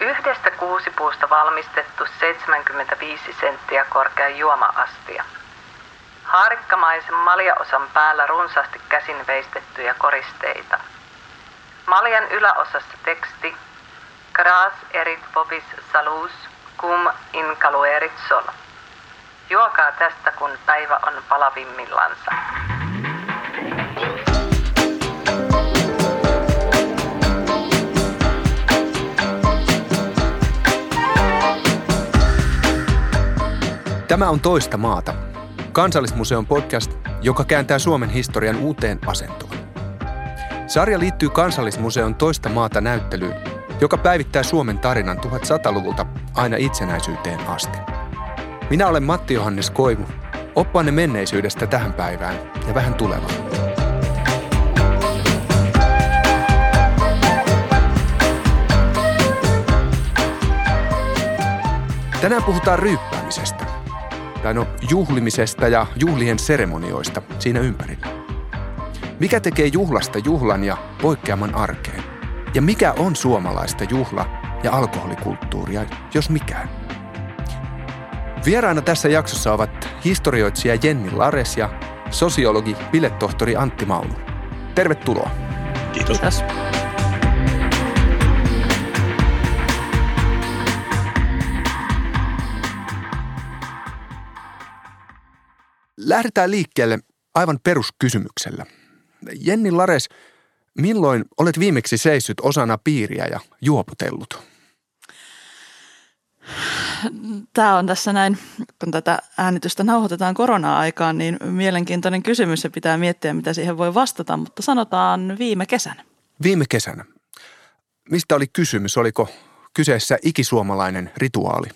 Yhdestä kuusipuusta valmistettu 75 senttiä korkea juoma-astia. Haarikkamaisen maljaosan päällä runsaasti käsin veistettyjä koristeita. Maljan yläosassa teksti Gras erit vobis salus cum in caluerit sol. Juokaa tästä, kun päivä on palavimmillansa. Tämä on Toista maata. Kansallismuseon podcast, joka kääntää Suomen historian uuteen asentoon. Sarja liittyy Kansallismuseon Toista maata näyttelyyn, joka päivittää Suomen tarinan 1100-luvulta aina itsenäisyyteen asti. Minä olen Matti Johannes Koivu, oppaanne menneisyydestä tähän päivään ja vähän tulevaan. Tänään puhutaan ryyppäämisestä. Tai no juhlimisesta ja juhlien seremonioista siinä ympärillä. Mikä tekee juhlasta juhlan ja poikkeaman arkeen? Ja mikä on suomalaista juhla- ja alkoholikulttuuria, jos mikään? Vieraana tässä jaksossa ovat historioitsija Jenni Lares ja sosiologi biletohtori Antti Maunu. Tervetuloa. Kiitos. Kiitos. Lähdetään liikkeelle aivan peruskysymyksellä. Jenni Lares, milloin olet viimeksi seissyt osana piiriä ja juoputellut? Tämä on tässä näin, kun tätä äänitystä nauhoitetaan korona-aikaan, niin mielenkiintoinen kysymys ja pitää miettiä, mitä siihen voi vastata, mutta sanotaan viime kesänä. Viime kesänä. Mistä oli kysymys? Oliko kyseessä ikisuomalainen rituaali?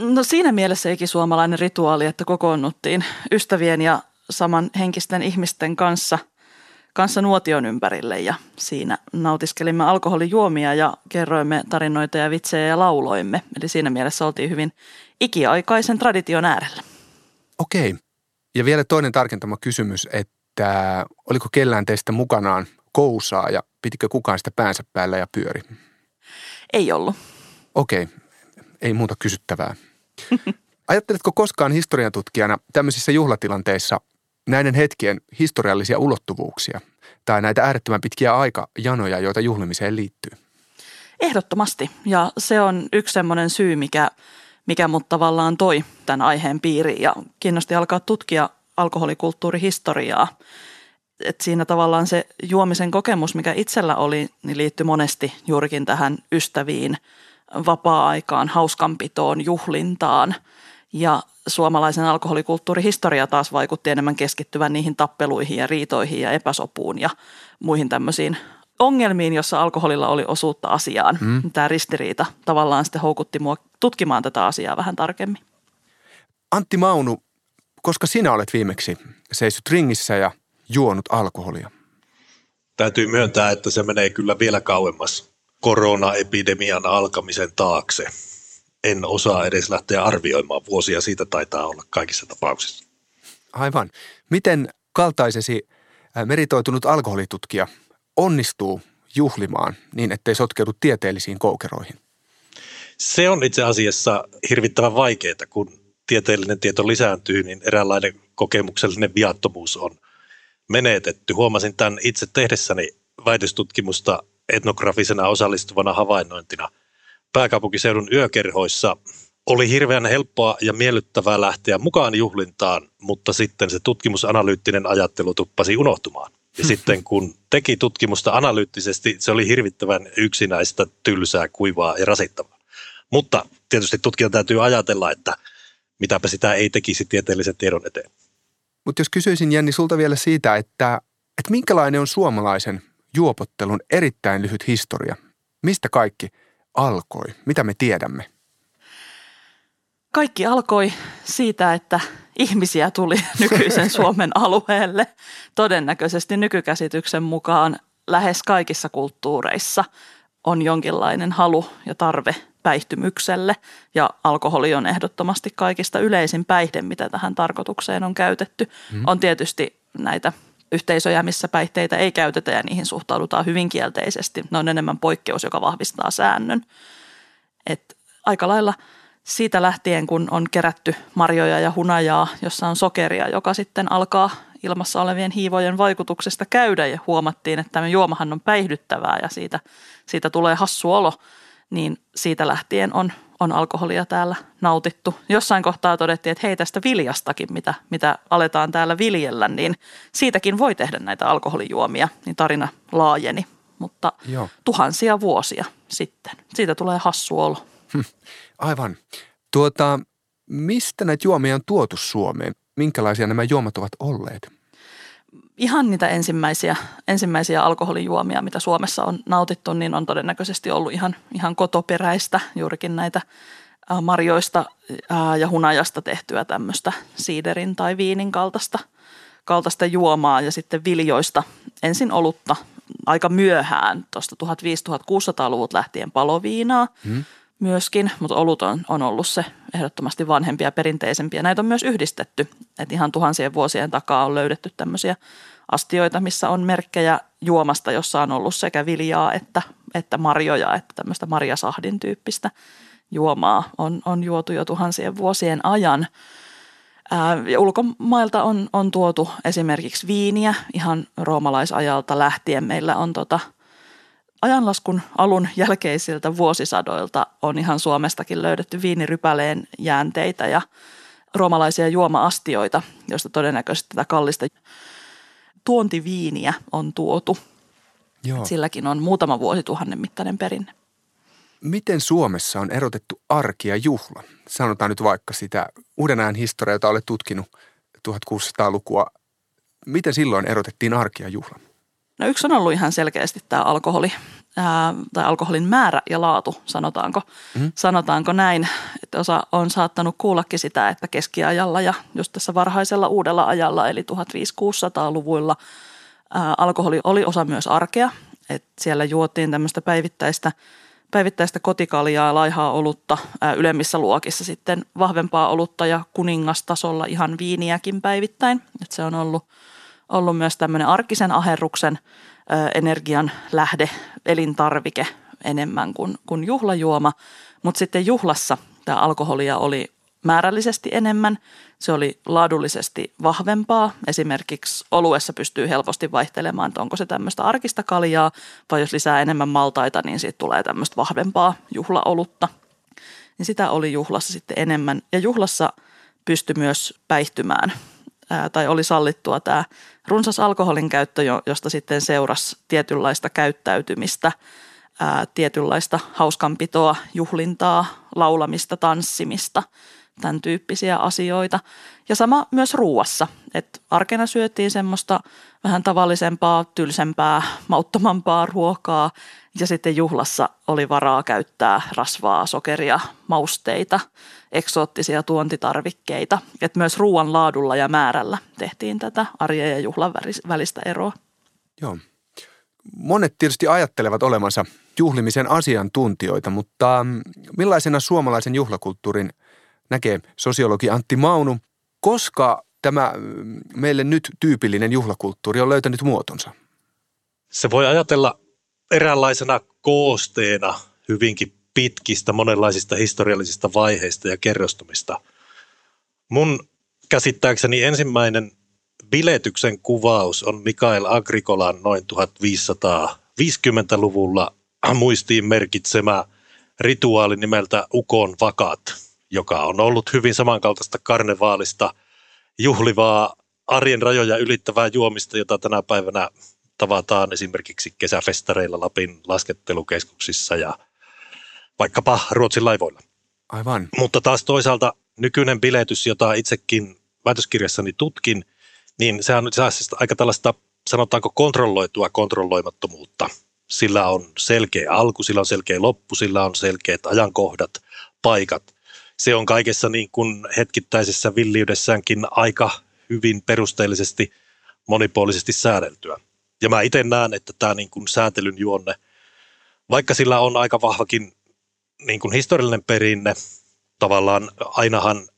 No siinä mielessä ikisuomalainen rituaali, että kokoonnuttiin ystävien ja samanhenkisten ihmisten kanssa, kanssa nuotion ympärille ja siinä nautiskelimme alkoholijuomia ja kerroimme tarinoita ja vitsejä ja lauloimme. Eli siinä mielessä oltiin hyvin ikiaikaisen tradition äärellä. Okei. Ja vielä toinen tarkentama kysymys, että oliko kellään teistä mukanaan kousaa ja pitikö kukaan sitä päänsä päällä ja pyöri? Ei ollut. Okei, ei muuta kysyttävää. Ajatteletko koskaan historiantutkijana tämmöisissä juhlatilanteissa näiden hetkien historiallisia ulottuvuuksia tai näitä äärettömän pitkiä aikajanoja, joita juhlimiseen liittyy? Ehdottomasti. Ja se on yksi semmoinen syy, mikä, mikä mut tavallaan toi tämän aiheen piiriin ja kiinnosti alkaa tutkia alkoholikulttuurihistoriaa. Et siinä tavallaan se juomisen kokemus, mikä itsellä oli, niin liittyi monesti juurikin tähän ystäviin – vapaa-aikaan, hauskanpitoon, juhlintaan. Ja suomalaisen alkoholikulttuurihistoria taas vaikutti enemmän keskittyvän niihin tappeluihin ja riitoihin ja epäsopuun ja muihin tämmöisiin ongelmiin, jossa alkoholilla oli osuutta asiaan. Mm. Tämä ristiriita tavallaan sitten houkutti mua tutkimaan tätä asiaa vähän tarkemmin. Antti Maunu, koska sinä olet viimeksi seissyt ringissä ja juonut alkoholia? Täytyy myöntää, että se menee kyllä vielä kauemmas koronaepidemian alkamisen taakse. En osaa edes lähteä arvioimaan. Vuosia siitä taitaa olla kaikissa tapauksissa. Aivan. Miten kaltaisesi meritoitunut alkoholitutkija onnistuu juhlimaan niin, ettei sotkeudu tieteellisiin koukeroihin? Se on itse asiassa hirvittävän vaikeaa, kun tieteellinen tieto lisääntyy, niin eräänlainen kokemuksellinen viattomuus on menetetty. Huomasin tämän itse tehdessäni väitöstutkimusta etnografisena osallistuvana havainnointina pääkaupunkiseudun yökerhoissa oli hirveän helppoa ja miellyttävää lähteä mukaan juhlintaan, mutta sitten se tutkimusanalyyttinen ajattelu tuppasi unohtumaan. Ja hmm. sitten kun teki tutkimusta analyyttisesti, se oli hirvittävän yksinäistä, tylsää, kuivaa ja rasittavaa. Mutta tietysti tutkijan täytyy ajatella, että mitäpä sitä ei tekisi tieteellisen tiedon eteen. Mutta jos kysyisin Jenni sulta vielä siitä, että, että minkälainen on suomalaisen juopottelun erittäin lyhyt historia. Mistä kaikki alkoi? Mitä me tiedämme? Kaikki alkoi siitä, että ihmisiä tuli nykyisen Suomen alueelle. Todennäköisesti nykykäsityksen mukaan lähes kaikissa kulttuureissa on jonkinlainen halu ja tarve päihtymykselle ja alkoholi on ehdottomasti kaikista yleisin päihde, mitä tähän tarkoitukseen on käytetty. Mm. On tietysti näitä yhteisöjä, missä päihteitä ei käytetä ja niihin suhtaudutaan hyvin kielteisesti. Ne on enemmän poikkeus, joka vahvistaa säännön. Et aika lailla siitä lähtien, kun on kerätty marjoja ja hunajaa, jossa on sokeria, joka sitten alkaa ilmassa olevien hiivojen vaikutuksesta käydä ja huomattiin, että tämä juomahan on päihdyttävää ja siitä, siitä tulee hassu olo, niin siitä lähtien on, on alkoholia täällä nautittu. Jossain kohtaa todettiin, että hei tästä viljastakin, mitä, mitä aletaan täällä viljellä, niin siitäkin voi tehdä näitä alkoholijuomia, niin tarina laajeni, mutta Joo. tuhansia vuosia sitten. Siitä tulee hassu olo. Hm, aivan. Tuota, mistä näitä juomia on tuotu Suomeen? Minkälaisia nämä juomat ovat olleet? Ihan niitä ensimmäisiä, ensimmäisiä alkoholijuomia, mitä Suomessa on nautittu, niin on todennäköisesti ollut ihan, ihan kotoperäistä, juurikin näitä marjoista ja hunajasta tehtyä tämmöistä siiderin tai viinin kaltaista, kaltaista juomaa ja sitten viljoista. Ensin olutta aika myöhään, tuosta 1500-1600-luvut lähtien paloviinaa, hmm myöskin, mutta olut on, on ollut se ehdottomasti vanhempia, perinteisempiä. Näitä on myös yhdistetty, että ihan tuhansien vuosien takaa on löydetty tämmöisiä astioita, missä on merkkejä juomasta, jossa on ollut sekä viljaa että, että marjoja, että tämmöistä marjasahdin tyyppistä juomaa on, on juotu jo tuhansien vuosien ajan. Ja ulkomailta on, on tuotu esimerkiksi viiniä ihan roomalaisajalta lähtien. Meillä on tota – ajanlaskun alun jälkeisiltä vuosisadoilta on ihan Suomestakin löydetty viinirypäleen jäänteitä ja roomalaisia juoma-astioita, joista todennäköisesti tätä kallista tuontiviiniä on tuotu. Joo. Silläkin on muutama vuosituhannen mittainen perinne. Miten Suomessa on erotettu arki ja juhla? Sanotaan nyt vaikka sitä uuden ajan historiaa, jota olet tutkinut 1600-lukua. Miten silloin erotettiin arki ja juhla? No yksi on ollut ihan selkeästi tämä alkoholi ää, tai alkoholin määrä ja laatu, sanotaanko, mm. sanotaanko näin. Että osa on saattanut kuullakin sitä, että keskiajalla ja just tässä varhaisella uudella ajalla, eli 1500-luvuilla, ää, alkoholi oli osa myös arkea. Että siellä juotiin tämmöistä päivittäistä, päivittäistä kotikaljaa, laihaa olutta, ää, ylemmissä luokissa sitten vahvempaa olutta ja kuningastasolla ihan viiniäkin päivittäin. Että se on ollut – ollut myös tämmöinen arkisen aherruksen energian lähde, elintarvike enemmän kuin, kuin juhlajuoma. Mutta sitten juhlassa tämä alkoholia oli määrällisesti enemmän, se oli laadullisesti vahvempaa. Esimerkiksi oluessa pystyy helposti vaihtelemaan, että onko se tämmöistä arkista kaljaa vai jos lisää enemmän maltaita, niin siitä tulee tämmöistä vahvempaa juhlaolutta. Niin sitä oli juhlassa sitten enemmän ja juhlassa pystyi myös päihtymään ää, tai oli sallittua tämä runsas alkoholin käyttö, josta sitten seurasi tietynlaista käyttäytymistä, ää, tietynlaista hauskanpitoa, juhlintaa, laulamista, tanssimista, tämän tyyppisiä asioita. Ja sama myös ruuassa, että arkena syötiin semmoista vähän tavallisempaa, tylsempää, mauttomampaa ruokaa ja sitten juhlassa oli varaa käyttää rasvaa, sokeria, mausteita, eksoottisia tuontitarvikkeita. Et myös ruoan laadulla ja määrällä tehtiin tätä arjen ja juhlan välistä eroa. Joo. Monet tietysti ajattelevat olemansa juhlimisen asiantuntijoita, mutta mm, millaisena suomalaisen juhlakulttuurin näkee sosiologi Antti Maunu, koska tämä mm, meille nyt tyypillinen juhlakulttuuri on löytänyt muotonsa? Se voi ajatella eräänlaisena koosteena hyvinkin pitkistä monenlaisista historiallisista vaiheista ja kerrostumista. Mun käsittääkseni ensimmäinen biletyksen kuvaus on Mikael Agrikolan noin 1550-luvulla muistiin merkitsemä rituaali nimeltä Ukon vakat, joka on ollut hyvin samankaltaista karnevaalista juhlivaa arjen rajoja ylittävää juomista, jota tänä päivänä tavataan esimerkiksi kesäfestareilla Lapin laskettelukeskuksissa ja vaikkapa Ruotsin laivoilla. Aivan. Mutta taas toisaalta nykyinen biletys, jota itsekin väitöskirjassani tutkin, niin sehän on nyt aika tällaista, sanotaanko kontrolloitua kontrolloimattomuutta. Sillä on selkeä alku, sillä on selkeä loppu, sillä on selkeät ajankohdat, paikat. Se on kaikessa niin kuin hetkittäisessä villiydessäänkin aika hyvin perusteellisesti monipuolisesti säädeltyä. Ja mä itse näen, että tämä niin kuin sääntelyn juonne, vaikka sillä on aika vahvakin niin kuin historiallinen perinne, tavallaan ainahan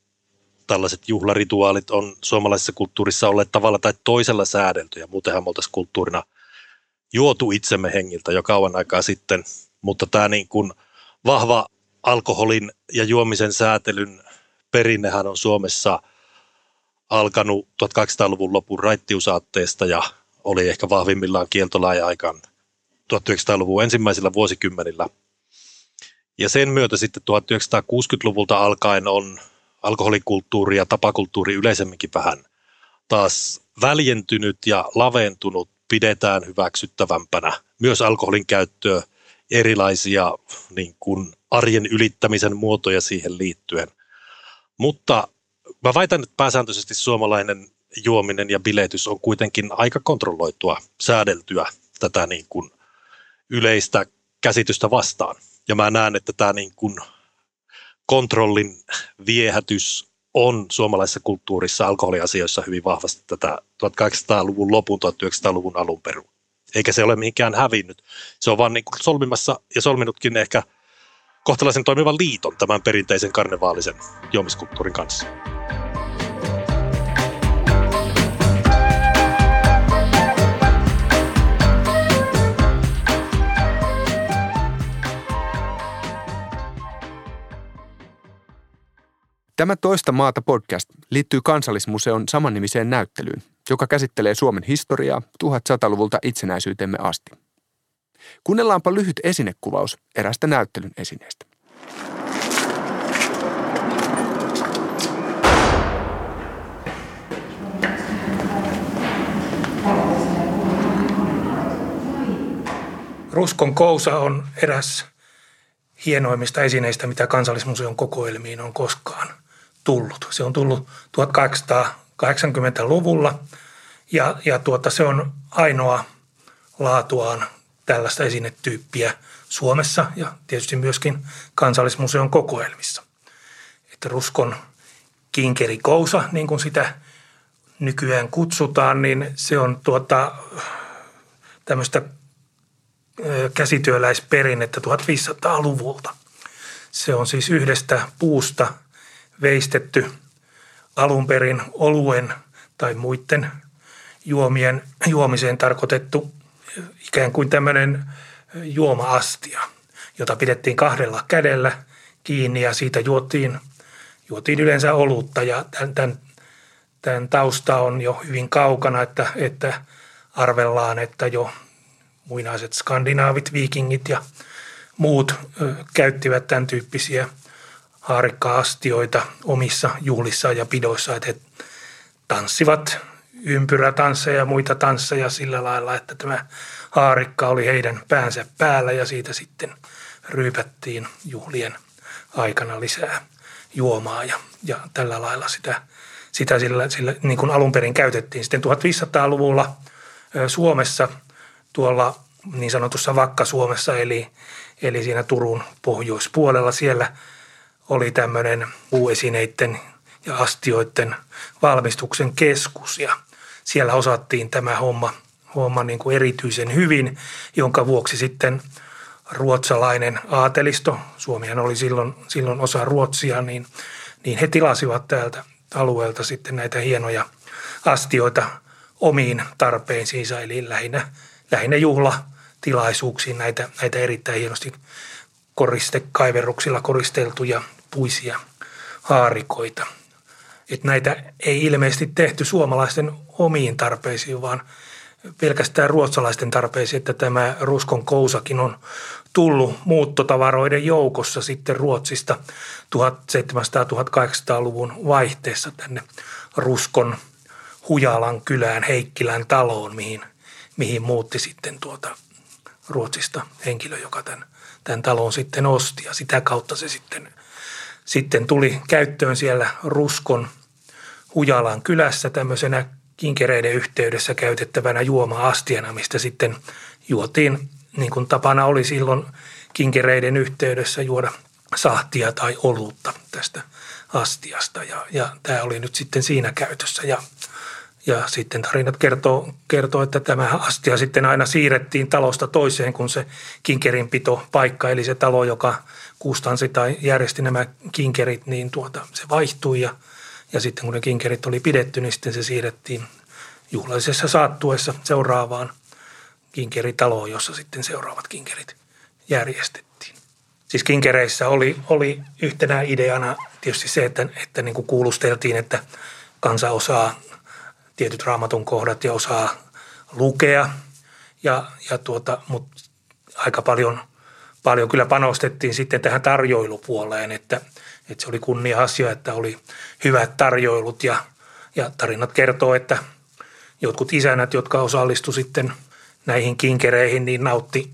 tällaiset juhlarituaalit on suomalaisessa kulttuurissa olleet tavalla tai toisella säädeltyjä. Muutenhan me oltaisiin kulttuurina juotu itsemme hengiltä jo kauan aikaa sitten, mutta tämä niin kuin vahva alkoholin ja juomisen säätelyn perinnehän on Suomessa alkanut 1800-luvun lopun raittiusaatteesta ja oli ehkä vahvimmillaan kieltolain aikaan 1900-luvun ensimmäisillä vuosikymmenillä. Ja sen myötä sitten 1960-luvulta alkaen on alkoholikulttuuri ja tapakulttuuri yleisemminkin vähän taas väljentynyt ja laventunut pidetään hyväksyttävämpänä. Myös alkoholin käyttöä, erilaisia niin kuin arjen ylittämisen muotoja siihen liittyen. Mutta mä väitän, että pääsääntöisesti suomalainen juominen ja biletys on kuitenkin aika kontrolloitua, säädeltyä tätä niin kuin yleistä käsitystä vastaan. Ja mä näen, että tämä niin kuin kontrollin viehätys on suomalaisessa kulttuurissa alkoholiasioissa hyvin vahvasti tätä 1800-luvun lopun, 1900-luvun alun peru. Eikä se ole mihinkään hävinnyt. Se on vaan niin kuin solmimassa ja solminutkin ehkä kohtalaisen toimivan liiton tämän perinteisen karnevaalisen juomiskulttuurin kanssa. Tämä Toista maata podcast liittyy Kansallismuseon samannimiseen näyttelyyn, joka käsittelee Suomen historiaa 1100-luvulta itsenäisyytemme asti. Kuunnellaanpa lyhyt esinekuvaus erästä näyttelyn esineestä. Ruskon kousa on eräs hienoimmista esineistä, mitä kansallismuseon kokoelmiin on koskaan tullut. Se on tullut 1880-luvulla ja, ja tuota, se on ainoa laatuaan tällaista esinetyyppiä Suomessa ja tietysti myöskin kansallismuseon kokoelmissa. Että ruskon kinkerikousa, niin kuin sitä nykyään kutsutaan, niin se on tuota, tämmöistä käsityöläisperinnettä 1500-luvulta. Se on siis yhdestä puusta veistetty alun perin oluen tai muiden juomien juomiseen tarkoitettu ikään kuin tämmöinen juoma-astia, jota pidettiin kahdella kädellä kiinni ja siitä juotiin, juotiin yleensä olutta. Ja tämän, tämän, tämän tausta on jo hyvin kaukana, että, että arvellaan, että jo muinaiset skandinaavit, viikingit ja muut ö, käyttivät tämän tyyppisiä haarikka-astioita omissa juhlissaan ja pidoissa, että he tanssivat ympyrätansseja ja muita tansseja sillä lailla, että tämä haarikka oli heidän päänsä päällä ja siitä sitten ryypättiin juhlien aikana lisää juomaa ja, ja tällä lailla sitä, sitä sillä, sillä niin kuin alun perin käytettiin. Sitten 1500-luvulla Suomessa tuolla niin sanotussa Vakka-Suomessa eli, eli siinä Turun pohjoispuolella siellä oli tämmöinen puuesineiden ja astioiden valmistuksen keskus ja siellä osattiin tämä homma, homma niin kuin erityisen hyvin, jonka vuoksi sitten ruotsalainen aatelisto, Suomihan oli silloin, silloin osa Ruotsia, niin, niin he tilasivat täältä alueelta sitten näitä hienoja astioita omiin tarpeisiinsa, eli lähinnä, lähinnä juhlatilaisuuksiin näitä, näitä erittäin hienosti koristekaiverruksilla koristeltuja puisia haarikoita – että näitä ei ilmeisesti tehty suomalaisten omiin tarpeisiin, vaan pelkästään ruotsalaisten tarpeisiin, että tämä ruskon kousakin on tullut muuttotavaroiden joukossa sitten Ruotsista 1700-1800-luvun vaihteessa tänne Ruskon Hujalan kylään Heikkilän taloon, mihin, mihin muutti sitten tuota Ruotsista henkilö, joka tämän, tämän talon sitten osti. Ja sitä kautta se sitten, sitten tuli käyttöön siellä Ruskon – Hujalan kylässä tämmöisenä kinkereiden yhteydessä käytettävänä juoma-astiana, mistä sitten juotiin, niin kuin tapana oli silloin kinkereiden yhteydessä juoda sahtia tai olutta tästä astiasta. Ja, ja tämä oli nyt sitten siinä käytössä. Ja, ja sitten tarinat kertoo, kertoo, että tämä astia sitten aina siirrettiin talosta toiseen, kun se kinkerinpito paikka, eli se talo, joka kustansi tai järjesti nämä kinkerit, niin tuota, se vaihtui ja – ja sitten kun ne kinkerit oli pidetty, niin sitten se siirrettiin juhlallisessa saattuessa seuraavaan kinkeritaloon, jossa sitten seuraavat kinkerit järjestettiin. Siis kinkereissä oli, oli yhtenä ideana tietysti se, että, että niin kuin kuulusteltiin, että kansa osaa tietyt raamatun kohdat ja osaa lukea. Ja, ja tuota, mutta aika paljon, paljon kyllä panostettiin sitten tähän tarjoilupuoleen, että, että se oli kunnia asia, että oli hyvät tarjoilut ja, ja tarinat kertoo, että jotkut isänät, jotka osallistu sitten näihin kinkereihin, niin nautti,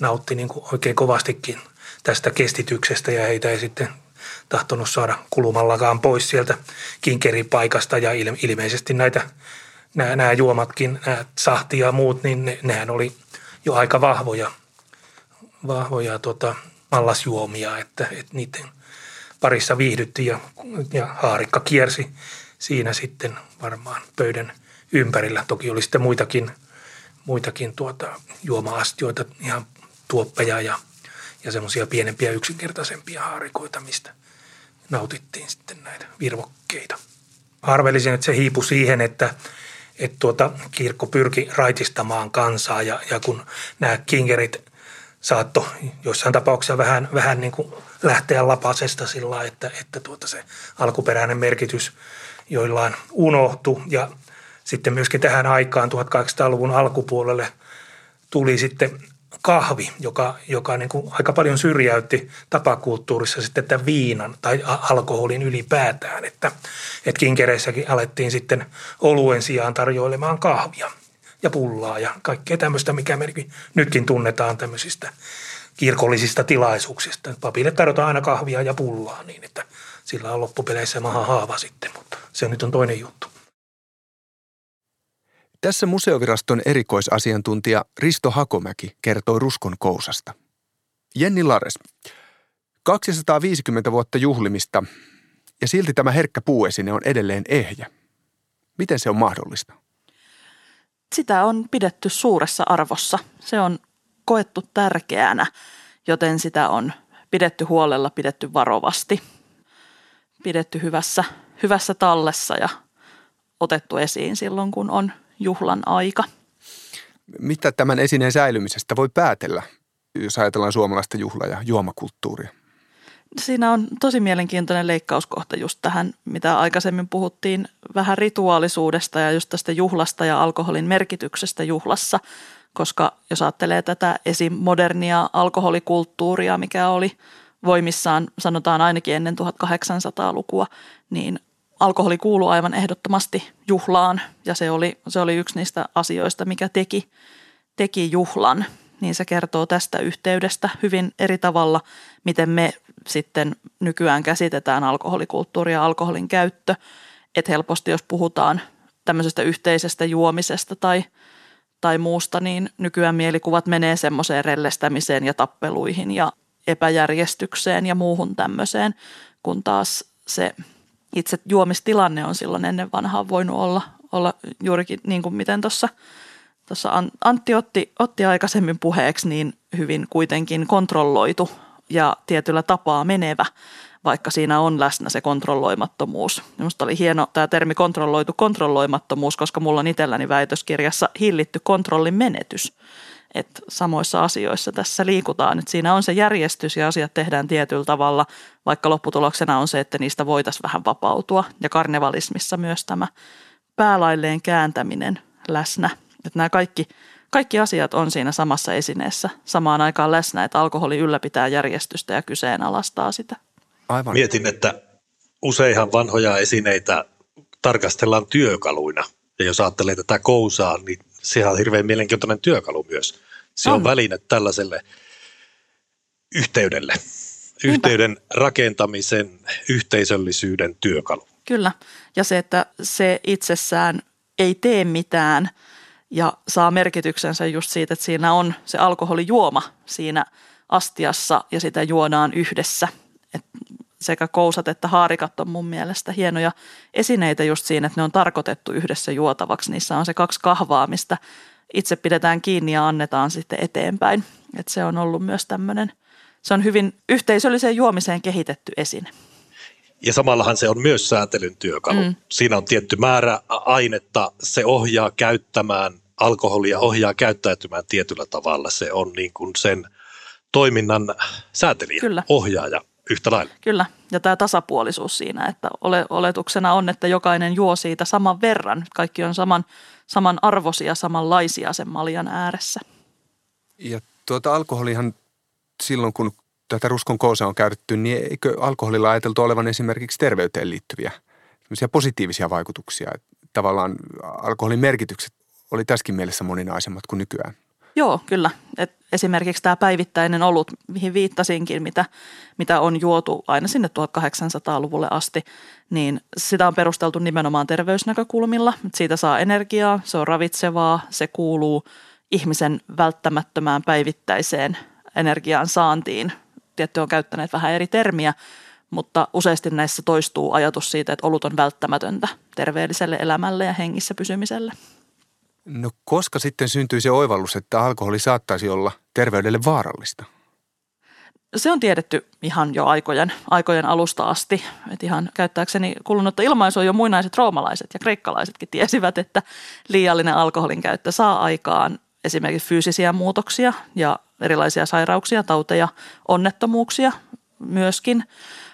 nautti niin kuin oikein kovastikin tästä kestityksestä ja heitä ei sitten tahtonut saada kulumallakaan pois sieltä kinkeripaikasta. Ja ilmeisesti näitä nämä, nämä juomatkin, nämä sahti ja muut, niin ne, nehän oli jo aika vahvoja, vahvoja tota, mallasjuomia, että, että niiden parissa viihdyttiin ja, ja haarikka kiersi siinä sitten varmaan pöydän ympärillä. Toki oli sitten muitakin, muitakin tuota, juoma-astioita, ihan tuoppeja ja, ja semmoisia pienempiä yksinkertaisempia haarikoita, mistä nautittiin sitten näitä virvokkeita. Arvelisin, että se hiipui siihen, että, että tuota, kirkko pyrki raitistamaan kansaa ja, ja kun nämä kingerit saatto joissain tapauksissa vähän, vähän niin kuin lähteä lapasesta sillä että, että tuota se alkuperäinen merkitys joillain unohtu ja sitten myöskin tähän aikaan 1800-luvun alkupuolelle tuli sitten kahvi, joka, joka niin kuin aika paljon syrjäytti tapakulttuurissa sitten tämän viinan tai alkoholin ylipäätään. Että, että kinkereissäkin alettiin sitten oluen sijaan tarjoilemaan kahvia ja pullaa ja kaikkea tämmöistä, mikä me nytkin tunnetaan tämmöisistä kirkollisista tilaisuuksista. Papille tarjotaan aina kahvia ja pullaa niin, että sillä on loppupeleissä maha haava sitten, mutta se nyt on toinen juttu. Tässä museoviraston erikoisasiantuntija Risto Hakomäki kertoo Ruskon kousasta. Jenni Lares, 250 vuotta juhlimista ja silti tämä herkkä puuesine on edelleen ehjä. Miten se on mahdollista? Sitä on pidetty suuressa arvossa. Se on koettu tärkeänä, joten sitä on pidetty huolella, pidetty varovasti, pidetty hyvässä, hyvässä tallessa ja otettu esiin silloin, kun on juhlan aika. Mitä tämän esineen säilymisestä voi päätellä, jos ajatellaan suomalaista juhla- ja juomakulttuuria? Siinä on tosi mielenkiintoinen leikkauskohta just tähän, mitä aikaisemmin puhuttiin vähän rituaalisuudesta ja just tästä juhlasta ja alkoholin merkityksestä juhlassa, koska jos ajattelee tätä esim. modernia alkoholikulttuuria, mikä oli voimissaan sanotaan ainakin ennen 1800-lukua, niin alkoholi kuuluu aivan ehdottomasti juhlaan ja se oli, se oli yksi niistä asioista, mikä teki, teki juhlan. Niin se kertoo tästä yhteydestä hyvin eri tavalla, miten me sitten nykyään käsitetään alkoholikulttuuri ja alkoholin käyttö. Että helposti jos puhutaan tämmöisestä yhteisestä juomisesta tai, tai muusta, niin nykyään mielikuvat menee semmoiseen rellestämiseen ja tappeluihin ja epäjärjestykseen ja muuhun tämmöiseen, kun taas se – itse juomistilanne on silloin ennen vanhaa voinut olla, olla juurikin niin kuin miten tuossa Tuossa Antti otti, otti aikaisemmin puheeksi niin hyvin kuitenkin kontrolloitu ja tietyllä tapaa menevä, vaikka siinä on läsnä se kontrolloimattomuus. Minusta oli hieno tämä termi kontrolloitu kontrolloimattomuus, koska mulla on itselläni väitöskirjassa hillitty kontrollin menetys että samoissa asioissa tässä liikutaan. Että siinä on se järjestys ja asiat tehdään tietyllä tavalla, vaikka lopputuloksena on se, että niistä voitaisiin vähän vapautua. Ja karnevalismissa myös tämä päälailleen kääntäminen läsnä. Että nämä kaikki, kaikki asiat on siinä samassa esineessä samaan aikaan läsnä, että alkoholi ylläpitää järjestystä ja kyseenalaistaa sitä. Aivan. Mietin, että useinhan vanhoja esineitä tarkastellaan työkaluina. Ja jos ajattelee tätä kousaa, niin sehän on hirveän mielenkiintoinen työkalu myös. Se on, on väline tällaiselle yhteydelle, Niinpä. yhteyden rakentamisen, yhteisöllisyyden työkalu. Kyllä, ja se, että se itsessään ei tee mitään ja saa merkityksensä just siitä, että siinä on se alkoholijuoma siinä astiassa ja sitä juodaan yhdessä. Et sekä kousat että haarikat on mun mielestä hienoja esineitä just siinä, että ne on tarkoitettu yhdessä juotavaksi. Niissä on se kaksi kahvaa, mistä itse pidetään kiinni ja annetaan sitten eteenpäin. Et se on ollut myös tämmöinen, se on hyvin yhteisölliseen juomiseen kehitetty esine. Ja samallahan se on myös säätelyn työkalu. Mm. Siinä on tietty määrä ainetta, se ohjaa käyttämään alkoholia, ohjaa käyttäytymään tietyllä tavalla. Se on niin kuin sen toiminnan säätelijä, Kyllä. ohjaaja yhtä lailla. Kyllä, ja tämä tasapuolisuus siinä, että ole, oletuksena on, että jokainen juo siitä saman verran. Kaikki on saman, saman arvoisia, samanlaisia sen maljan ääressä. Ja tuota alkoholihan silloin, kun tätä ruskon koosa on käytetty, niin eikö alkoholilla ajateltu olevan esimerkiksi terveyteen liittyviä positiivisia vaikutuksia? Tavallaan alkoholin merkitykset oli tässäkin mielessä moninaisemmat kuin nykyään. Joo, kyllä. Et esimerkiksi tämä päivittäinen olut, mihin viittasinkin, mitä, mitä on juotu aina sinne 1800-luvulle asti, niin sitä on perusteltu nimenomaan terveysnäkökulmilla. Siitä saa energiaa, se on ravitsevaa, se kuuluu ihmisen välttämättömään päivittäiseen energian saantiin. Tietty on käyttäneet vähän eri termiä, mutta useasti näissä toistuu ajatus siitä, että olut on välttämätöntä terveelliselle elämälle ja hengissä pysymiselle. No koska sitten syntyi se oivallus, että alkoholi saattaisi olla terveydelle vaarallista? Se on tiedetty ihan jo aikojen, aikojen alusta asti. Et ihan käyttääkseni kulunutta ilmaisua jo muinaiset roomalaiset ja kreikkalaisetkin tiesivät, että liiallinen alkoholin käyttö saa aikaan esimerkiksi fyysisiä muutoksia ja erilaisia sairauksia, tauteja, onnettomuuksia myöskin,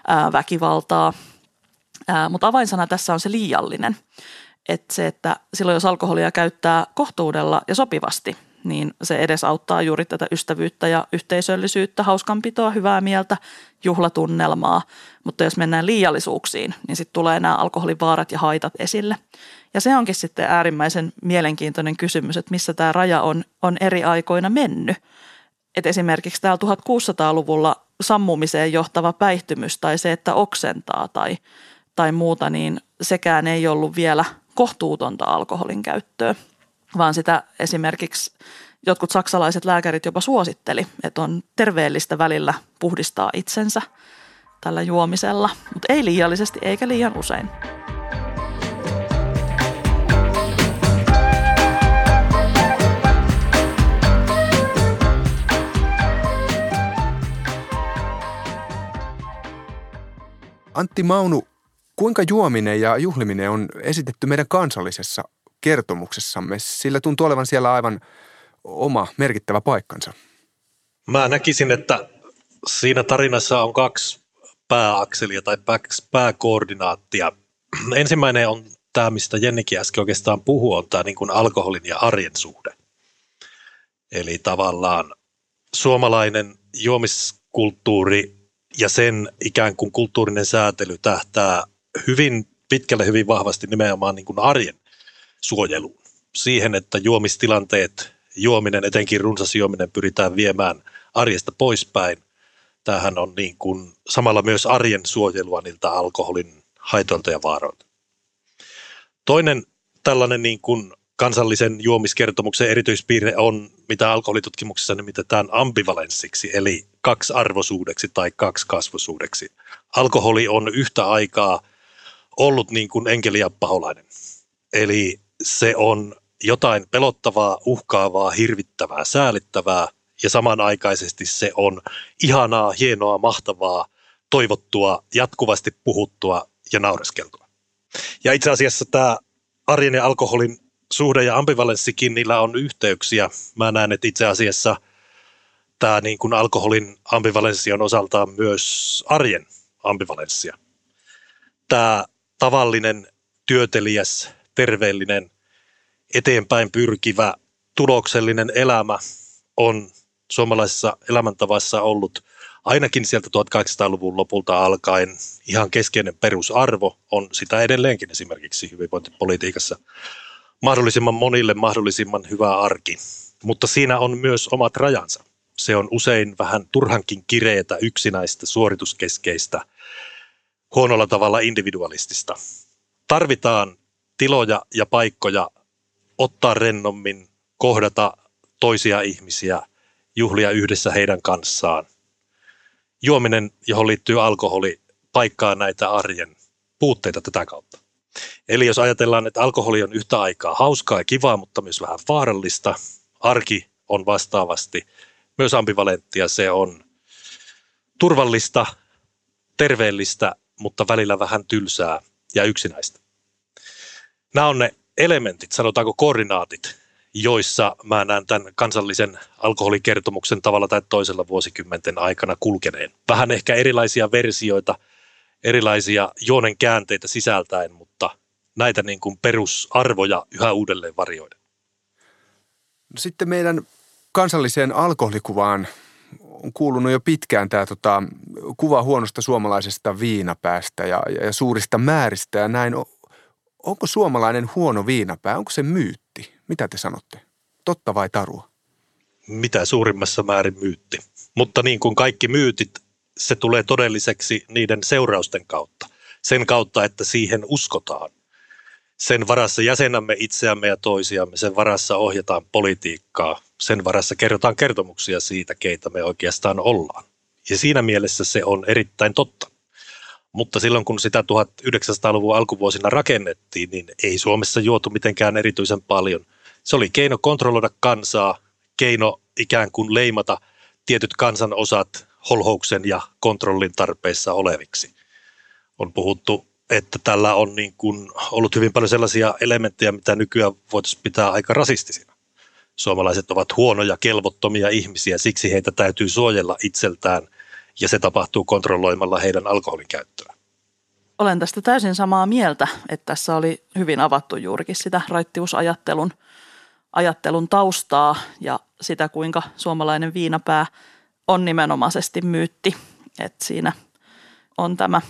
ää, väkivaltaa. Mutta avainsana tässä on se liiallinen että se, että silloin jos alkoholia käyttää kohtuudella ja sopivasti, niin se edesauttaa juuri tätä ystävyyttä ja yhteisöllisyyttä, hauskanpitoa, hyvää mieltä, juhlatunnelmaa. Mutta jos mennään liiallisuuksiin, niin sitten tulee nämä alkoholivaarat ja haitat esille. Ja se onkin sitten äärimmäisen mielenkiintoinen kysymys, että missä tämä raja on, on eri aikoina mennyt. Et esimerkiksi täällä 1600-luvulla sammumiseen johtava päihtymys tai se, että oksentaa tai, tai muuta, niin sekään ei ollut vielä – kohtuutonta alkoholin käyttöä, vaan sitä esimerkiksi jotkut saksalaiset lääkärit jopa suositteli, että on terveellistä välillä puhdistaa itsensä tällä juomisella, mutta ei liiallisesti eikä liian usein. Antti Maunu, Kuinka juominen ja juhliminen on esitetty meidän kansallisessa kertomuksessamme? Sillä tuntuu olevan siellä aivan oma merkittävä paikkansa. Mä näkisin, että siinä tarinassa on kaksi pääakselia tai pääkoordinaattia. Ensimmäinen on tämä, mistä Jennikin äsken oikeastaan puhui, on tämä niin kuin alkoholin ja arjen suhde. Eli tavallaan suomalainen juomiskulttuuri ja sen ikään kuin kulttuurinen säätely tähtää hyvin pitkälle hyvin vahvasti nimenomaan niin kuin arjen suojeluun. Siihen, että juomistilanteet, juominen, etenkin runsas juominen pyritään viemään arjesta poispäin. Tämähän on niin kuin samalla myös arjen suojelua niiltä alkoholin haitoilta ja vaaroilta. Toinen tällainen niin kuin kansallisen juomiskertomuksen erityispiirre on, mitä alkoholitutkimuksessa nimitetään ambivalenssiksi, eli kaksiarvoisuudeksi tai kaksikasvoisuudeksi. Alkoholi on yhtä aikaa ollut niin kuin enkeli ja paholainen. Eli se on jotain pelottavaa, uhkaavaa, hirvittävää, säälittävää ja samanaikaisesti se on ihanaa, hienoa, mahtavaa, toivottua, jatkuvasti puhuttua ja naureskeltua. Ja itse asiassa tämä arjen ja alkoholin suhde ja ambivalenssikin, niillä on yhteyksiä. Mä näen, että itse asiassa tämä niin kuin alkoholin ambivalenssi on osaltaan myös arjen ambivalenssia. Tämä tavallinen, työteliäs, terveellinen, eteenpäin pyrkivä, tuloksellinen elämä on suomalaisessa elämäntavassa ollut ainakin sieltä 1800-luvun lopulta alkaen ihan keskeinen perusarvo, on sitä edelleenkin esimerkiksi hyvinvointipolitiikassa. Mahdollisimman monille mahdollisimman hyvä arki, mutta siinä on myös omat rajansa. Se on usein vähän turhankin kireetä, yksinäistä, suorituskeskeistä – huonolla tavalla individualistista. Tarvitaan tiloja ja paikkoja ottaa rennommin, kohdata toisia ihmisiä, juhlia yhdessä heidän kanssaan. Juominen, johon liittyy alkoholi, paikkaa näitä arjen puutteita tätä kautta. Eli jos ajatellaan, että alkoholi on yhtä aikaa hauskaa ja kivaa, mutta myös vähän vaarallista, arki on vastaavasti myös ambivalenttia. Se on turvallista, terveellistä mutta välillä vähän tylsää ja yksinäistä. Nämä on ne elementit, sanotaanko koordinaatit, joissa mä näen tämän kansallisen alkoholikertomuksen tavalla tai toisella vuosikymmenten aikana kulkeneen. Vähän ehkä erilaisia versioita, erilaisia juonen käänteitä sisältäen, mutta näitä niin kuin perusarvoja yhä uudelleen varjoiden. No sitten meidän kansalliseen alkoholikuvaan on kuulunut jo pitkään tämä tota, kuva huonosta suomalaisesta viinapäästä ja, ja, ja suurista määristä ja näin. Onko suomalainen huono viinapää, onko se myytti? Mitä te sanotte? Totta vai tarua? Mitä suurimmassa määrin myytti. Mutta niin kuin kaikki myytit, se tulee todelliseksi niiden seurausten kautta. Sen kautta, että siihen uskotaan. Sen varassa jäsenämme itseämme ja toisiamme, sen varassa ohjataan politiikkaa, sen varassa kerrotaan kertomuksia siitä, keitä me oikeastaan ollaan. Ja siinä mielessä se on erittäin totta. Mutta silloin kun sitä 1900-luvun alkuvuosina rakennettiin, niin ei Suomessa juotu mitenkään erityisen paljon. Se oli keino kontrolloida kansaa, keino ikään kuin leimata tietyt kansanosat holhouksen ja kontrollin tarpeissa oleviksi. On puhuttu, että tällä on niin kuin ollut hyvin paljon sellaisia elementtejä, mitä nykyään voitaisiin pitää aika rasistisina. Suomalaiset ovat huonoja, kelvottomia ihmisiä, siksi heitä täytyy suojella itseltään – ja se tapahtuu kontrolloimalla heidän alkoholin käyttöä. Olen tästä täysin samaa mieltä, että tässä oli hyvin avattu juurikin sitä raittiusajattelun ajattelun taustaa ja sitä, kuinka suomalainen viinapää on nimenomaisesti myytti. Että siinä on tämä,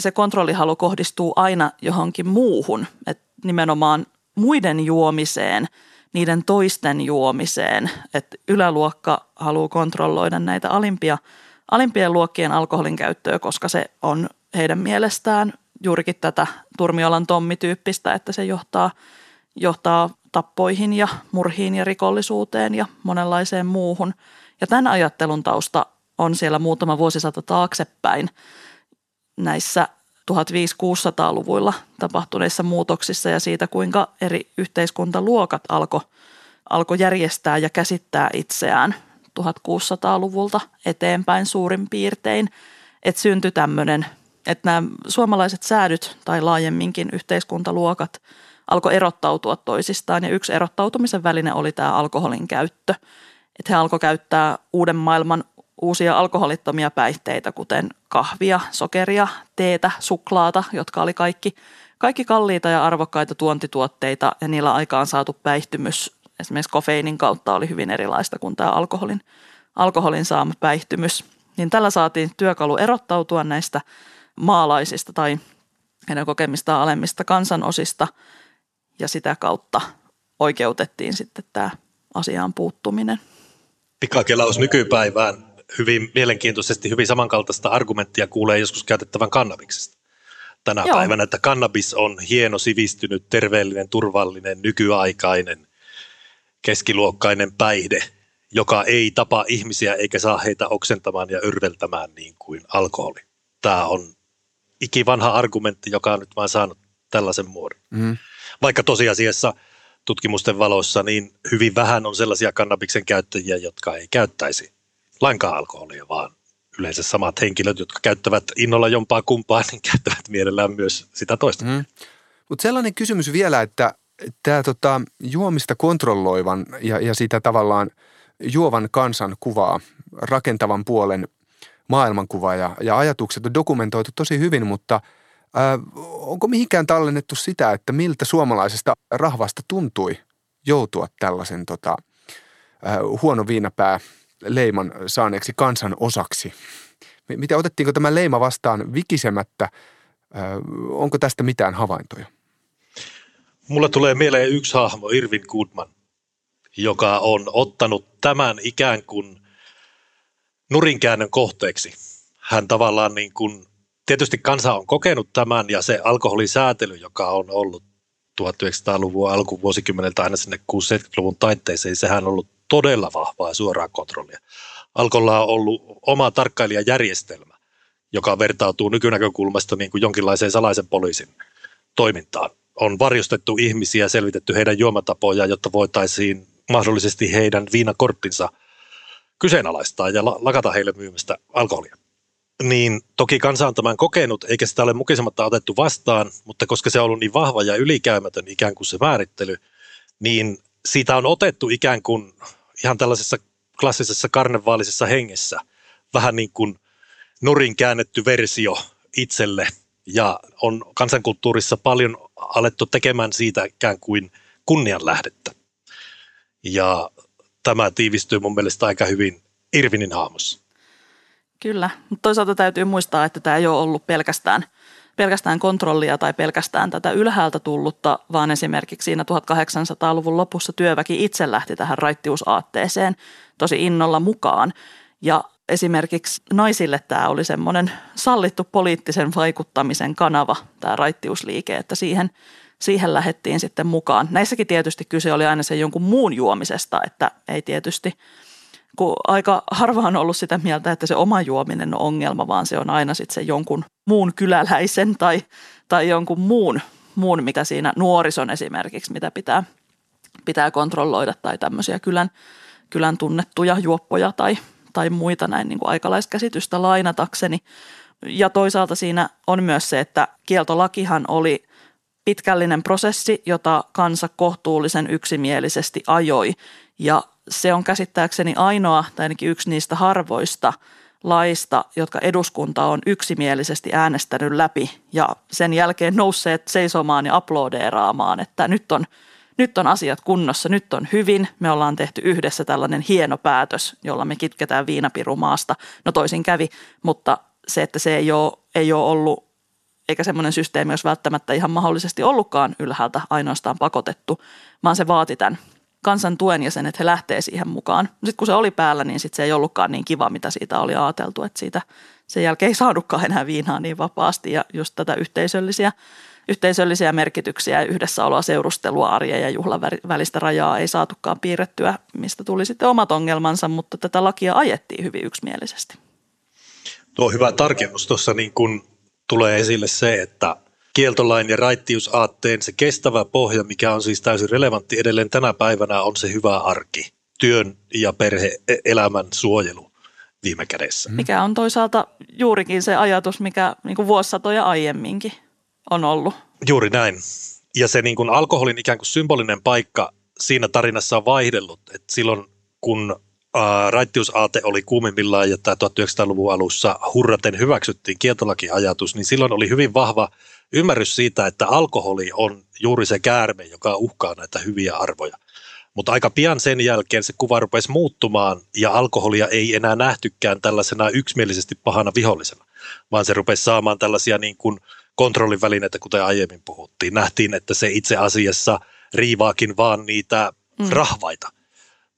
se kontrollihalu kohdistuu aina johonkin muuhun, että nimenomaan muiden juomiseen, niiden toisten juomiseen, että yläluokka haluaa kontrolloida näitä alimpia – alimpien luokkien alkoholin käyttöä, koska se on heidän mielestään juurikin tätä Turmiolan Tommi-tyyppistä, että se johtaa, johtaa tappoihin ja murhiin ja rikollisuuteen ja monenlaiseen muuhun. Ja tämän ajattelun tausta on siellä muutama vuosisata taaksepäin näissä 1500-luvuilla tapahtuneissa muutoksissa ja siitä, kuinka eri yhteiskuntaluokat alkoi alko järjestää ja käsittää itseään 1600-luvulta eteenpäin suurin piirtein, että syntyi tämmöinen, että nämä suomalaiset säädyt tai laajemminkin yhteiskuntaluokat alkoi erottautua toisistaan ja yksi erottautumisen väline oli tämä alkoholin käyttö. Että he alkoi käyttää uuden maailman uusia alkoholittomia päihteitä, kuten kahvia, sokeria, teetä, suklaata, jotka oli kaikki, kaikki kalliita ja arvokkaita tuontituotteita ja niillä aikaan saatu päihtymys esimerkiksi kofeiinin kautta oli hyvin erilaista kuin tämä alkoholin, alkoholin saama päihtymys. Niin tällä saatiin työkalu erottautua näistä maalaisista tai heidän kokemistaan alemmista kansanosista ja sitä kautta oikeutettiin sitten tämä asiaan puuttuminen. Pikakelaus nykypäivään hyvin mielenkiintoisesti, hyvin samankaltaista argumenttia kuulee joskus käytettävän kannabiksesta. Tänä Joo. päivänä, että kannabis on hieno, sivistynyt, terveellinen, turvallinen, nykyaikainen, keskiluokkainen päihde, joka ei tapa ihmisiä eikä saa heitä oksentamaan ja yrveltämään niin kuin alkoholi. Tämä on ikivanha argumentti, joka on nyt vaan saanut tällaisen muodon. Mm. Vaikka tosiasiassa tutkimusten valossa niin hyvin vähän on sellaisia kannabiksen käyttäjiä, jotka ei käyttäisi lainkaan alkoholia, vaan yleensä samat henkilöt, jotka käyttävät innolla jompaa kumpaa, niin käyttävät mielellään myös sitä toista. Mm. Mutta sellainen kysymys vielä, että tämä tota, juomista kontrolloivan ja, ja sitä tavallaan juovan kansan kuvaa, rakentavan puolen maailmankuva ja, ja ajatukset on dokumentoitu tosi hyvin, mutta ää, onko mihinkään tallennettu sitä, että miltä suomalaisesta rahvasta tuntui joutua tällaisen tota, ää, huono viinapää leiman saaneeksi kansan osaksi? Miten otettiinko tämä leima vastaan vikisemättä? Onko tästä mitään havaintoja? Mulla tulee mieleen yksi hahmo, Irvin Goodman, joka on ottanut tämän ikään kuin nurinkäännön kohteeksi. Hän tavallaan niin kuin, tietysti kansa on kokenut tämän ja se alkoholisäätely, joka on ollut 1900-luvun alkuvuosikymmeneltä aina sinne 60-luvun taitteeseen, sehän on ollut todella vahvaa suoraa kontrollia. Alkolla on ollut oma tarkkailijajärjestelmä, joka vertautuu nykynäkökulmasta niin kuin jonkinlaiseen salaisen poliisin toimintaan on varjostettu ihmisiä, selvitetty heidän juomatapoja, jotta voitaisiin mahdollisesti heidän viinakorttinsa kyseenalaistaa ja lakata heille myymästä alkoholia. Niin toki kansa on tämän kokenut, eikä sitä ole mukisematta otettu vastaan, mutta koska se on ollut niin vahva ja ylikäymätön ikään kuin se määrittely, niin siitä on otettu ikään kuin ihan tällaisessa klassisessa karnevaalisessa hengessä vähän niin kuin nurin käännetty versio itselle ja on kansankulttuurissa paljon alettu tekemään siitä ikään kuin kunnianlähdettä. Ja tämä tiivistyy mun mielestä aika hyvin Irvinin hahmossa. Kyllä, mutta toisaalta täytyy muistaa, että tämä ei ole ollut pelkästään, pelkästään kontrollia tai pelkästään tätä ylhäältä tullutta, vaan esimerkiksi siinä 1800-luvun lopussa työväki itse lähti tähän raittiusaatteeseen tosi innolla mukaan. Ja esimerkiksi naisille tämä oli semmoinen sallittu poliittisen vaikuttamisen kanava, tämä raittiusliike, että siihen, siihen lähdettiin sitten mukaan. Näissäkin tietysti kyse oli aina sen jonkun muun juomisesta, että ei tietysti – kun aika harva on ollut sitä mieltä, että se oma juominen on ongelma, vaan se on aina sitten se jonkun muun kyläläisen tai, tai jonkun muun, muun, mikä siinä nuorison esimerkiksi, mitä pitää, pitää kontrolloida tai tämmöisiä kylän, kylän tunnettuja juoppoja tai, tai muita näin niin kuin aikalaiskäsitystä lainatakseni. Ja toisaalta siinä on myös se, että kieltolakihan oli pitkällinen prosessi, jota kansa kohtuullisen yksimielisesti ajoi ja se on käsittääkseni ainoa tai ainakin yksi niistä harvoista laista, jotka eduskunta on yksimielisesti äänestänyt läpi ja sen jälkeen nousseet seisomaan ja aplodeeraamaan, että nyt on, nyt on asiat kunnossa, nyt on hyvin, me ollaan tehty yhdessä tällainen hieno päätös, jolla me kitketään viinapiru maasta. No toisin kävi, mutta se, että se ei ole, ei ole ollut, eikä semmoinen systeemi olisi välttämättä ihan mahdollisesti ollutkaan ylhäältä ainoastaan pakotettu, vaan se vaati tämän kansan tuen ja sen, että he lähtee siihen mukaan. Sitten kun se oli päällä, niin sit se ei ollutkaan niin kiva, mitä siitä oli ajateltu, että siitä sen jälkeen ei saanutkaan enää viinaa niin vapaasti ja just tätä yhteisöllisiä, yhteisöllisiä merkityksiä ja yhdessäoloa, seurustelua, arjen ja juhlan välistä rajaa ei saatukaan piirrettyä, mistä tuli sitten omat ongelmansa, mutta tätä lakia ajettiin hyvin yksimielisesti. Tuo hyvä tarkennus tuossa niin kun tulee esille se, että kieltolain ja raittiusaatteen se kestävä pohja, mikä on siis täysin relevantti edelleen tänä päivänä, on se hyvä arki, työn ja perhe-elämän suojelu viime kädessä. Mikä on toisaalta juurikin se ajatus, mikä niin kuin vuosisatoja aiemminkin on ollut. Juuri näin. Ja se niin kuin alkoholin ikään kuin symbolinen paikka siinä tarinassa on vaihdellut. että silloin kun raittiusaate oli kuumimmillaan ja tämä 1900-luvun alussa hurraten hyväksyttiin kieltolakiajatus, niin silloin oli hyvin vahva ymmärrys siitä, että alkoholi on juuri se käärme, joka uhkaa näitä hyviä arvoja. Mutta aika pian sen jälkeen se kuva rupesi muuttumaan ja alkoholia ei enää nähtykään tällaisena yksimielisesti pahana vihollisena, vaan se rupesi saamaan tällaisia niin kuin kontrollin välineitä, kuten aiemmin puhuttiin. Nähtiin, että se itse asiassa riivaakin vaan niitä mm. rahvaita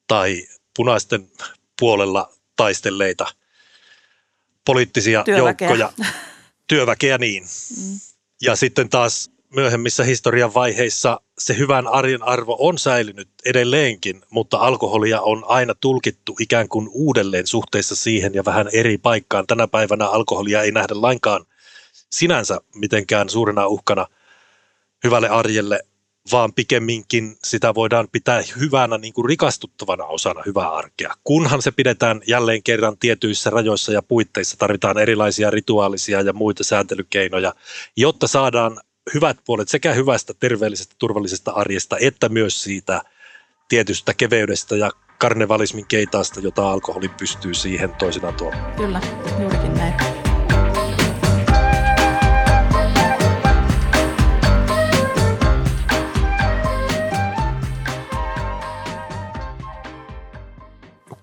tai punaisten puolella taistelleita poliittisia työväkeä. joukkoja, työväkeä niin. Mm. Ja sitten taas myöhemmissä historian vaiheissa se hyvän arjen arvo on säilynyt edelleenkin, mutta alkoholia on aina tulkittu ikään kuin uudelleen suhteessa siihen ja vähän eri paikkaan. Tänä päivänä alkoholia ei nähdä lainkaan sinänsä mitenkään suurena uhkana hyvälle arjelle, vaan pikemminkin sitä voidaan pitää hyvänä niin kuin rikastuttavana osana hyvää arkea. Kunhan se pidetään jälleen kerran tietyissä rajoissa ja puitteissa, tarvitaan erilaisia rituaalisia ja muita sääntelykeinoja, jotta saadaan hyvät puolet sekä hyvästä, terveellisestä, turvallisesta arjesta, että myös siitä tietystä keveydestä ja karnevalismin keitaasta, jota alkoholi pystyy siihen toisinaan tuomaan. Kyllä, juurikin näin.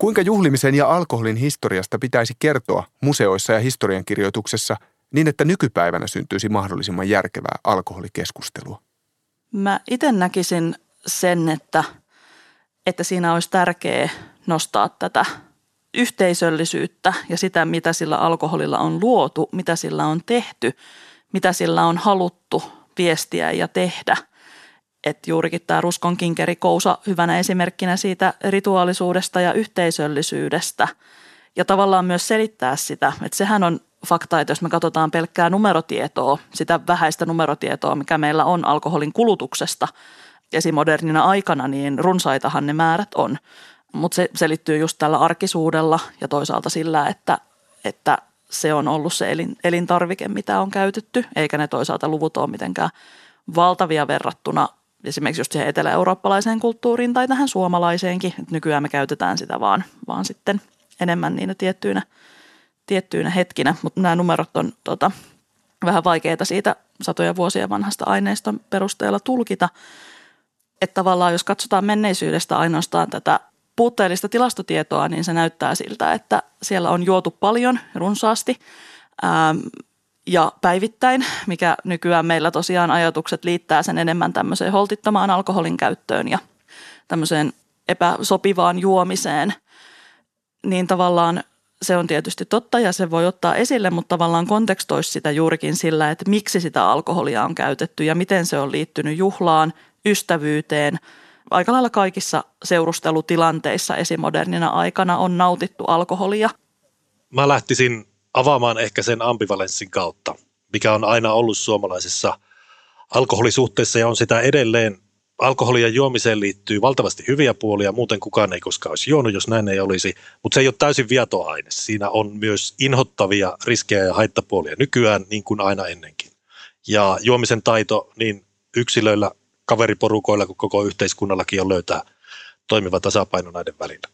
Kuinka juhlimisen ja alkoholin historiasta pitäisi kertoa museoissa ja historiankirjoituksessa niin, että nykypäivänä syntyisi mahdollisimman järkevää alkoholikeskustelua? Mä itse näkisin sen, että, että siinä olisi tärkeää nostaa tätä yhteisöllisyyttä ja sitä, mitä sillä alkoholilla on luotu, mitä sillä on tehty, mitä sillä on haluttu viestiä ja tehdä – että juurikin tämä Ruskon kinkerikousa hyvänä esimerkkinä siitä rituaalisuudesta ja yhteisöllisyydestä. Ja tavallaan myös selittää sitä, että sehän on fakta, että jos me katsotaan pelkkää numerotietoa, sitä vähäistä numerotietoa, mikä meillä on alkoholin kulutuksesta esimodernina aikana, niin runsaitahan ne määrät on. Mutta se selittyy just tällä arkisuudella ja toisaalta sillä, että, että se on ollut se elin, elintarvike, mitä on käytetty, eikä ne toisaalta luvut ole mitenkään valtavia verrattuna esimerkiksi just siihen etelä-eurooppalaiseen kulttuuriin tai tähän suomalaiseenkin. Et nykyään me käytetään sitä vaan, vaan sitten enemmän niinä tiettyinä, tiettyinä hetkinä, mutta nämä numerot on tota, vähän vaikeita siitä satoja vuosia vanhasta aineiston perusteella tulkita. Että tavallaan jos katsotaan menneisyydestä ainoastaan tätä puutteellista tilastotietoa, niin se näyttää siltä, että siellä on juotu paljon runsaasti ää, ja päivittäin, mikä nykyään meillä tosiaan ajatukset liittää sen enemmän tämmöiseen holtittomaan alkoholin käyttöön ja tämmöiseen epäsopivaan juomiseen, niin tavallaan se on tietysti totta ja se voi ottaa esille, mutta tavallaan kontekstoisi sitä juurikin sillä, että miksi sitä alkoholia on käytetty ja miten se on liittynyt juhlaan, ystävyyteen. Aika lailla kaikissa seurustelutilanteissa esimodernina aikana on nautittu alkoholia. Mä lähtisin avaamaan ehkä sen ambivalenssin kautta, mikä on aina ollut suomalaisessa alkoholisuhteessa ja on sitä edelleen. Alkoholia juomiseen liittyy valtavasti hyviä puolia, muuten kukaan ei koskaan olisi juonut, jos näin ei olisi, mutta se ei ole täysin viatoaine. Siinä on myös inhottavia riskejä ja haittapuolia nykyään, niin kuin aina ennenkin. Ja juomisen taito niin yksilöillä, kaveriporukoilla kuin koko yhteiskunnallakin on löytää toimiva tasapaino näiden välillä.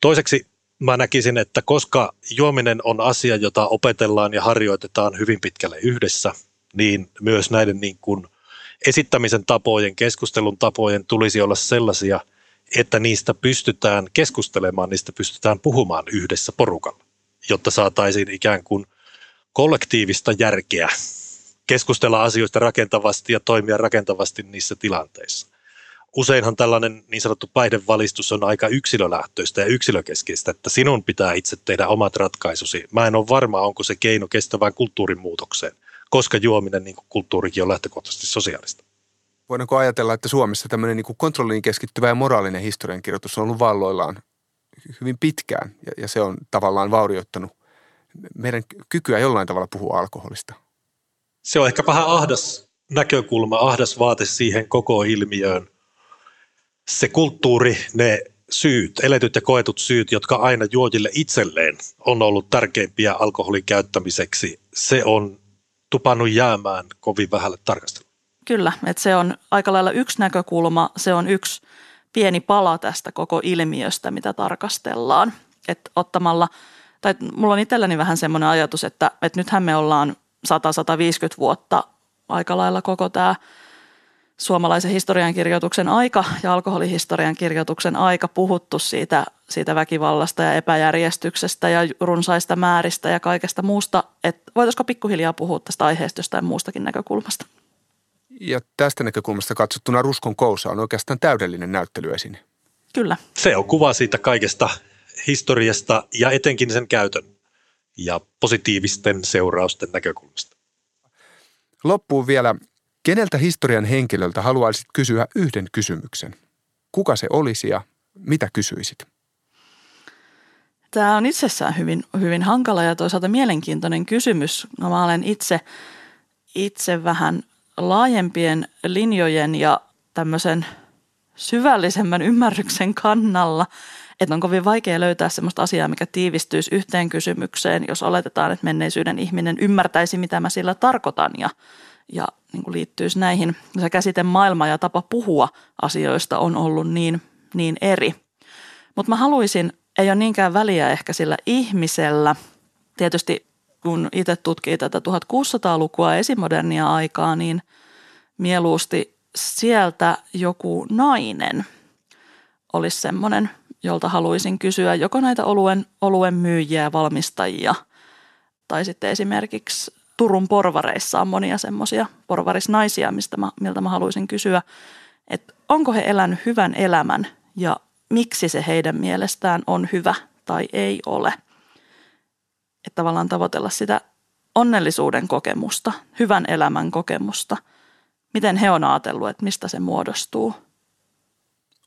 Toiseksi mä näkisin, että koska juominen on asia, jota opetellaan ja harjoitetaan hyvin pitkälle yhdessä, niin myös näiden niin kuin esittämisen tapojen, keskustelun tapojen tulisi olla sellaisia, että niistä pystytään keskustelemaan, niistä pystytään puhumaan yhdessä porukalla, jotta saataisiin ikään kuin kollektiivista järkeä keskustella asioista rakentavasti ja toimia rakentavasti niissä tilanteissa useinhan tällainen niin sanottu päihdevalistus on aika yksilölähtöistä ja yksilökeskeistä, että sinun pitää itse tehdä omat ratkaisusi. Mä en ole varma, onko se keino kestävään kulttuurin muutokseen, koska juominen niin kuin kulttuurikin on lähtökohtaisesti sosiaalista. Voidaanko ajatella, että Suomessa tämmöinen niin kuin kontrolliin keskittyvä ja moraalinen historiankirjoitus on ollut valloillaan hyvin pitkään ja, ja se on tavallaan vaurioittanut meidän kykyä jollain tavalla puhua alkoholista? Se on ehkä vähän ahdas näkökulma, ahdas vaate siihen koko ilmiöön – se kulttuuri, ne syyt, eletyt ja koetut syyt, jotka aina juojille itselleen on ollut tärkeimpiä alkoholin käyttämiseksi, se on tupannut jäämään kovin vähälle tarkasteluun. Kyllä, että se on aika lailla yksi näkökulma, se on yksi pieni pala tästä koko ilmiöstä, mitä tarkastellaan. Että ottamalla, tai mulla on itselläni vähän semmoinen ajatus, että, että nythän me ollaan 100-150 vuotta aika lailla koko tämä – suomalaisen historiankirjoituksen aika ja alkoholihistorian kirjoituksen aika puhuttu siitä, siitä väkivallasta ja epäjärjestyksestä ja runsaista määristä ja kaikesta muusta. Että voitaisiko pikkuhiljaa puhua tästä aiheesta jostain muustakin näkökulmasta? Ja tästä näkökulmasta katsottuna Ruskon kousa on oikeastaan täydellinen näyttelyesine. Kyllä. Se on kuva siitä kaikesta historiasta ja etenkin sen käytön ja positiivisten seurausten näkökulmasta. Loppuun vielä Keneltä historian henkilöltä haluaisit kysyä yhden kysymyksen? Kuka se olisi ja mitä kysyisit? Tämä on itsessään hyvin, hyvin hankala ja toisaalta mielenkiintoinen kysymys. No, mä olen itse, itse vähän laajempien linjojen ja tämmöisen syvällisemmän ymmärryksen kannalla, että on kovin vaikea löytää sellaista asiaa, mikä tiivistyisi yhteen kysymykseen, jos oletetaan, että menneisyyden ihminen ymmärtäisi, mitä mä sillä tarkoitan ja ja niin kuin liittyisi näihin. Se käsite maailma ja tapa puhua asioista on ollut niin, niin eri. Mutta mä haluaisin, ei ole niinkään väliä ehkä sillä ihmisellä. Tietysti kun itse tutkii tätä 1600-lukua esimodernia aikaa, niin mieluusti sieltä joku nainen olisi semmoinen, jolta haluaisin kysyä joko näitä oluen, oluen myyjiä, valmistajia tai sitten esimerkiksi Turun porvareissa on monia semmoisia porvarisnaisia, mistä mä, miltä mä haluaisin kysyä, että onko he elänyt hyvän elämän ja miksi se heidän mielestään on hyvä tai ei ole. Että tavallaan tavoitella sitä onnellisuuden kokemusta, hyvän elämän kokemusta. Miten he on ajatellut, että mistä se muodostuu.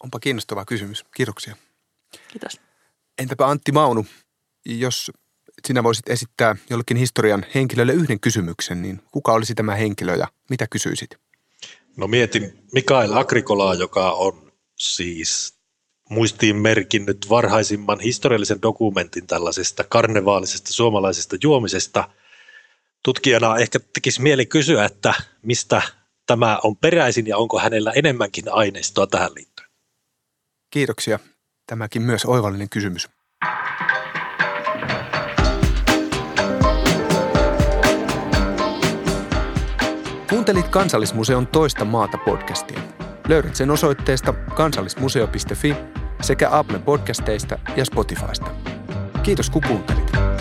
Onpa kiinnostava kysymys. Kiitoksia. Kiitos. Entäpä Antti Maunu, jos sinä voisit esittää jollekin historian henkilölle yhden kysymyksen, niin kuka olisi tämä henkilö ja mitä kysyisit? No mietin Mikael Agrikolaa, joka on siis muistiin merkinnyt varhaisimman historiallisen dokumentin tällaisesta karnevaalisesta suomalaisesta juomisesta. Tutkijana ehkä tekisi mieli kysyä, että mistä tämä on peräisin ja onko hänellä enemmänkin aineistoa tähän liittyen? Kiitoksia. Tämäkin myös oivallinen kysymys. Kuuntelit Kansallismuseon toista maata podcastia. Löydät sen osoitteesta kansallismuseo.fi sekä Apple podcasteista ja Spotifysta. Kiitos kun kuuntelit.